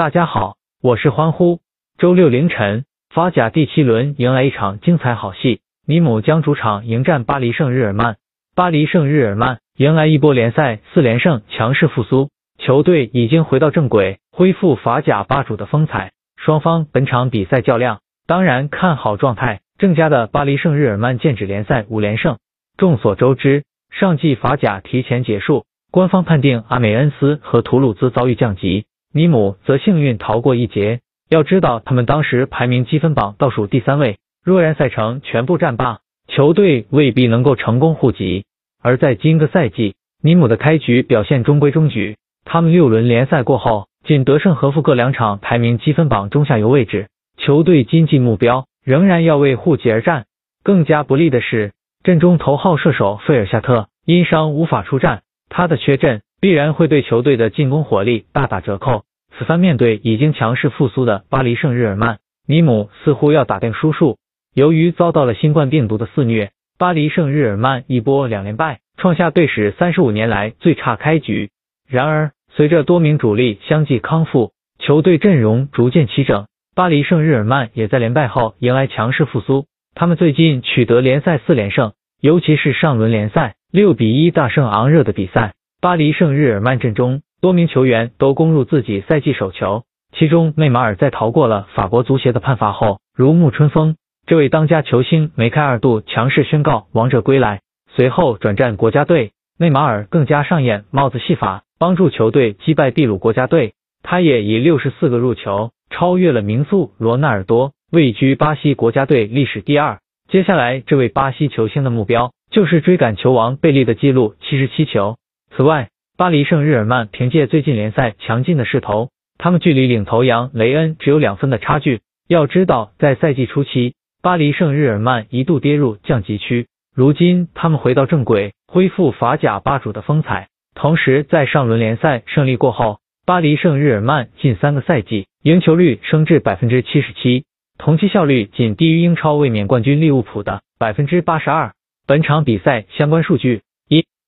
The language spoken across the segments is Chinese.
大家好，我是欢呼。周六凌晨，法甲第七轮迎来一场精彩好戏，尼姆将主场迎战巴黎圣日耳曼。巴黎圣日耳曼迎来一波联赛四连胜，强势复苏，球队已经回到正轨，恢复法甲霸主的风采。双方本场比赛较量，当然看好状态正佳的巴黎圣日耳曼，剑指联赛五连胜。众所周知，上季法甲提前结束。官方判定阿美恩斯和图鲁兹遭遇降级，尼姆则幸运逃过一劫。要知道，他们当时排名积分榜倒数第三位，若然赛程全部战罢，球队未必能够成功护级。而在今个赛季，尼姆的开局表现中规中矩，他们六轮联赛过后，仅得胜和负各两场，排名积分榜中下游位置。球队今季目标仍然要为护级而战。更加不利的是，阵中头号射手费尔夏特因伤无法出战。他的缺阵必然会对球队的进攻火力大打折扣。此番面对已经强势复苏的巴黎圣日耳曼，尼姆似乎要打定输数。由于遭到了新冠病毒的肆虐，巴黎圣日耳曼一波两连败，创下队史三十五年来最差开局。然而，随着多名主力相继康复，球队阵容逐渐齐整，巴黎圣日耳曼也在连败后迎来强势复苏。他们最近取得联赛四连胜，尤其是上轮联赛。六比一大胜昂热的比赛，巴黎圣日耳曼阵中多名球员都攻入自己赛季首球，其中内马尔在逃过了法国足协的判罚后如沐春风。这位当家球星梅开二度，强势宣告王者归来，随后转战国家队。内马尔更加上演帽子戏法，帮助球队击败秘鲁国家队。他也以六十四个入球超越了名宿罗纳尔多，位居巴西国家队历史第二。接下来，这位巴西球星的目标。就是追赶球王贝利的纪录七十七球。此外，巴黎圣日耳曼凭借最近联赛强劲的势头，他们距离领头羊雷恩只有两分的差距。要知道，在赛季初期，巴黎圣日耳曼一度跌入降级区，如今他们回到正轨，恢复法甲霸主的风采。同时，在上轮联赛胜利过后，巴黎圣日耳曼近三个赛季赢球率升至百分之七十七，同期效率仅低于英超卫冕冠军利物浦的百分之八十二。本场比赛相关数据：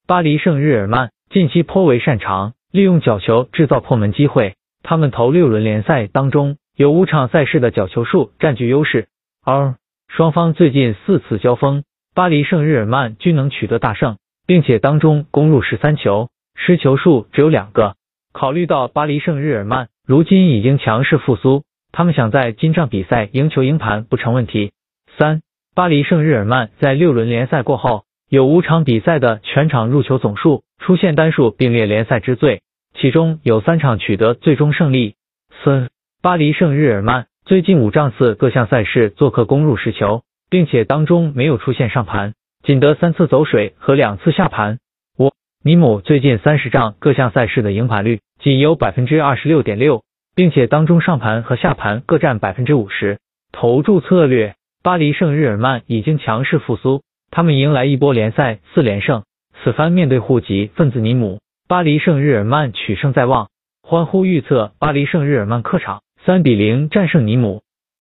巴黎圣日耳曼近期颇为擅长利用角球制造破门机会，他们头六轮联赛当中有五场赛事的角球数占据优势。二、双方最近四次交锋，巴黎圣日耳曼均能取得大胜，并且当中攻入十三球，失球数只有两个。考虑到巴黎圣日耳曼如今已经强势复苏，他们想在今仗比赛赢球赢盘不成问题。三。巴黎圣日耳曼在六轮联赛过后，有五场比赛的全场入球总数出现单数并列联赛之最，其中有三场取得最终胜利。四、巴黎圣日耳曼最近五仗次各项赛事做客攻入十球，并且当中没有出现上盘，仅得三次走水和两次下盘。五、尼姆最近三十仗各项赛事的赢盘率仅有百分之二十六点六，并且当中上盘和下盘各占百分之五十。投注策略。巴黎圣日耳曼已经强势复苏，他们迎来一波联赛四连胜。此番面对户籍分子尼姆，巴黎圣日耳曼取胜在望。欢呼预测巴黎圣日耳曼客场三比零战胜尼姆。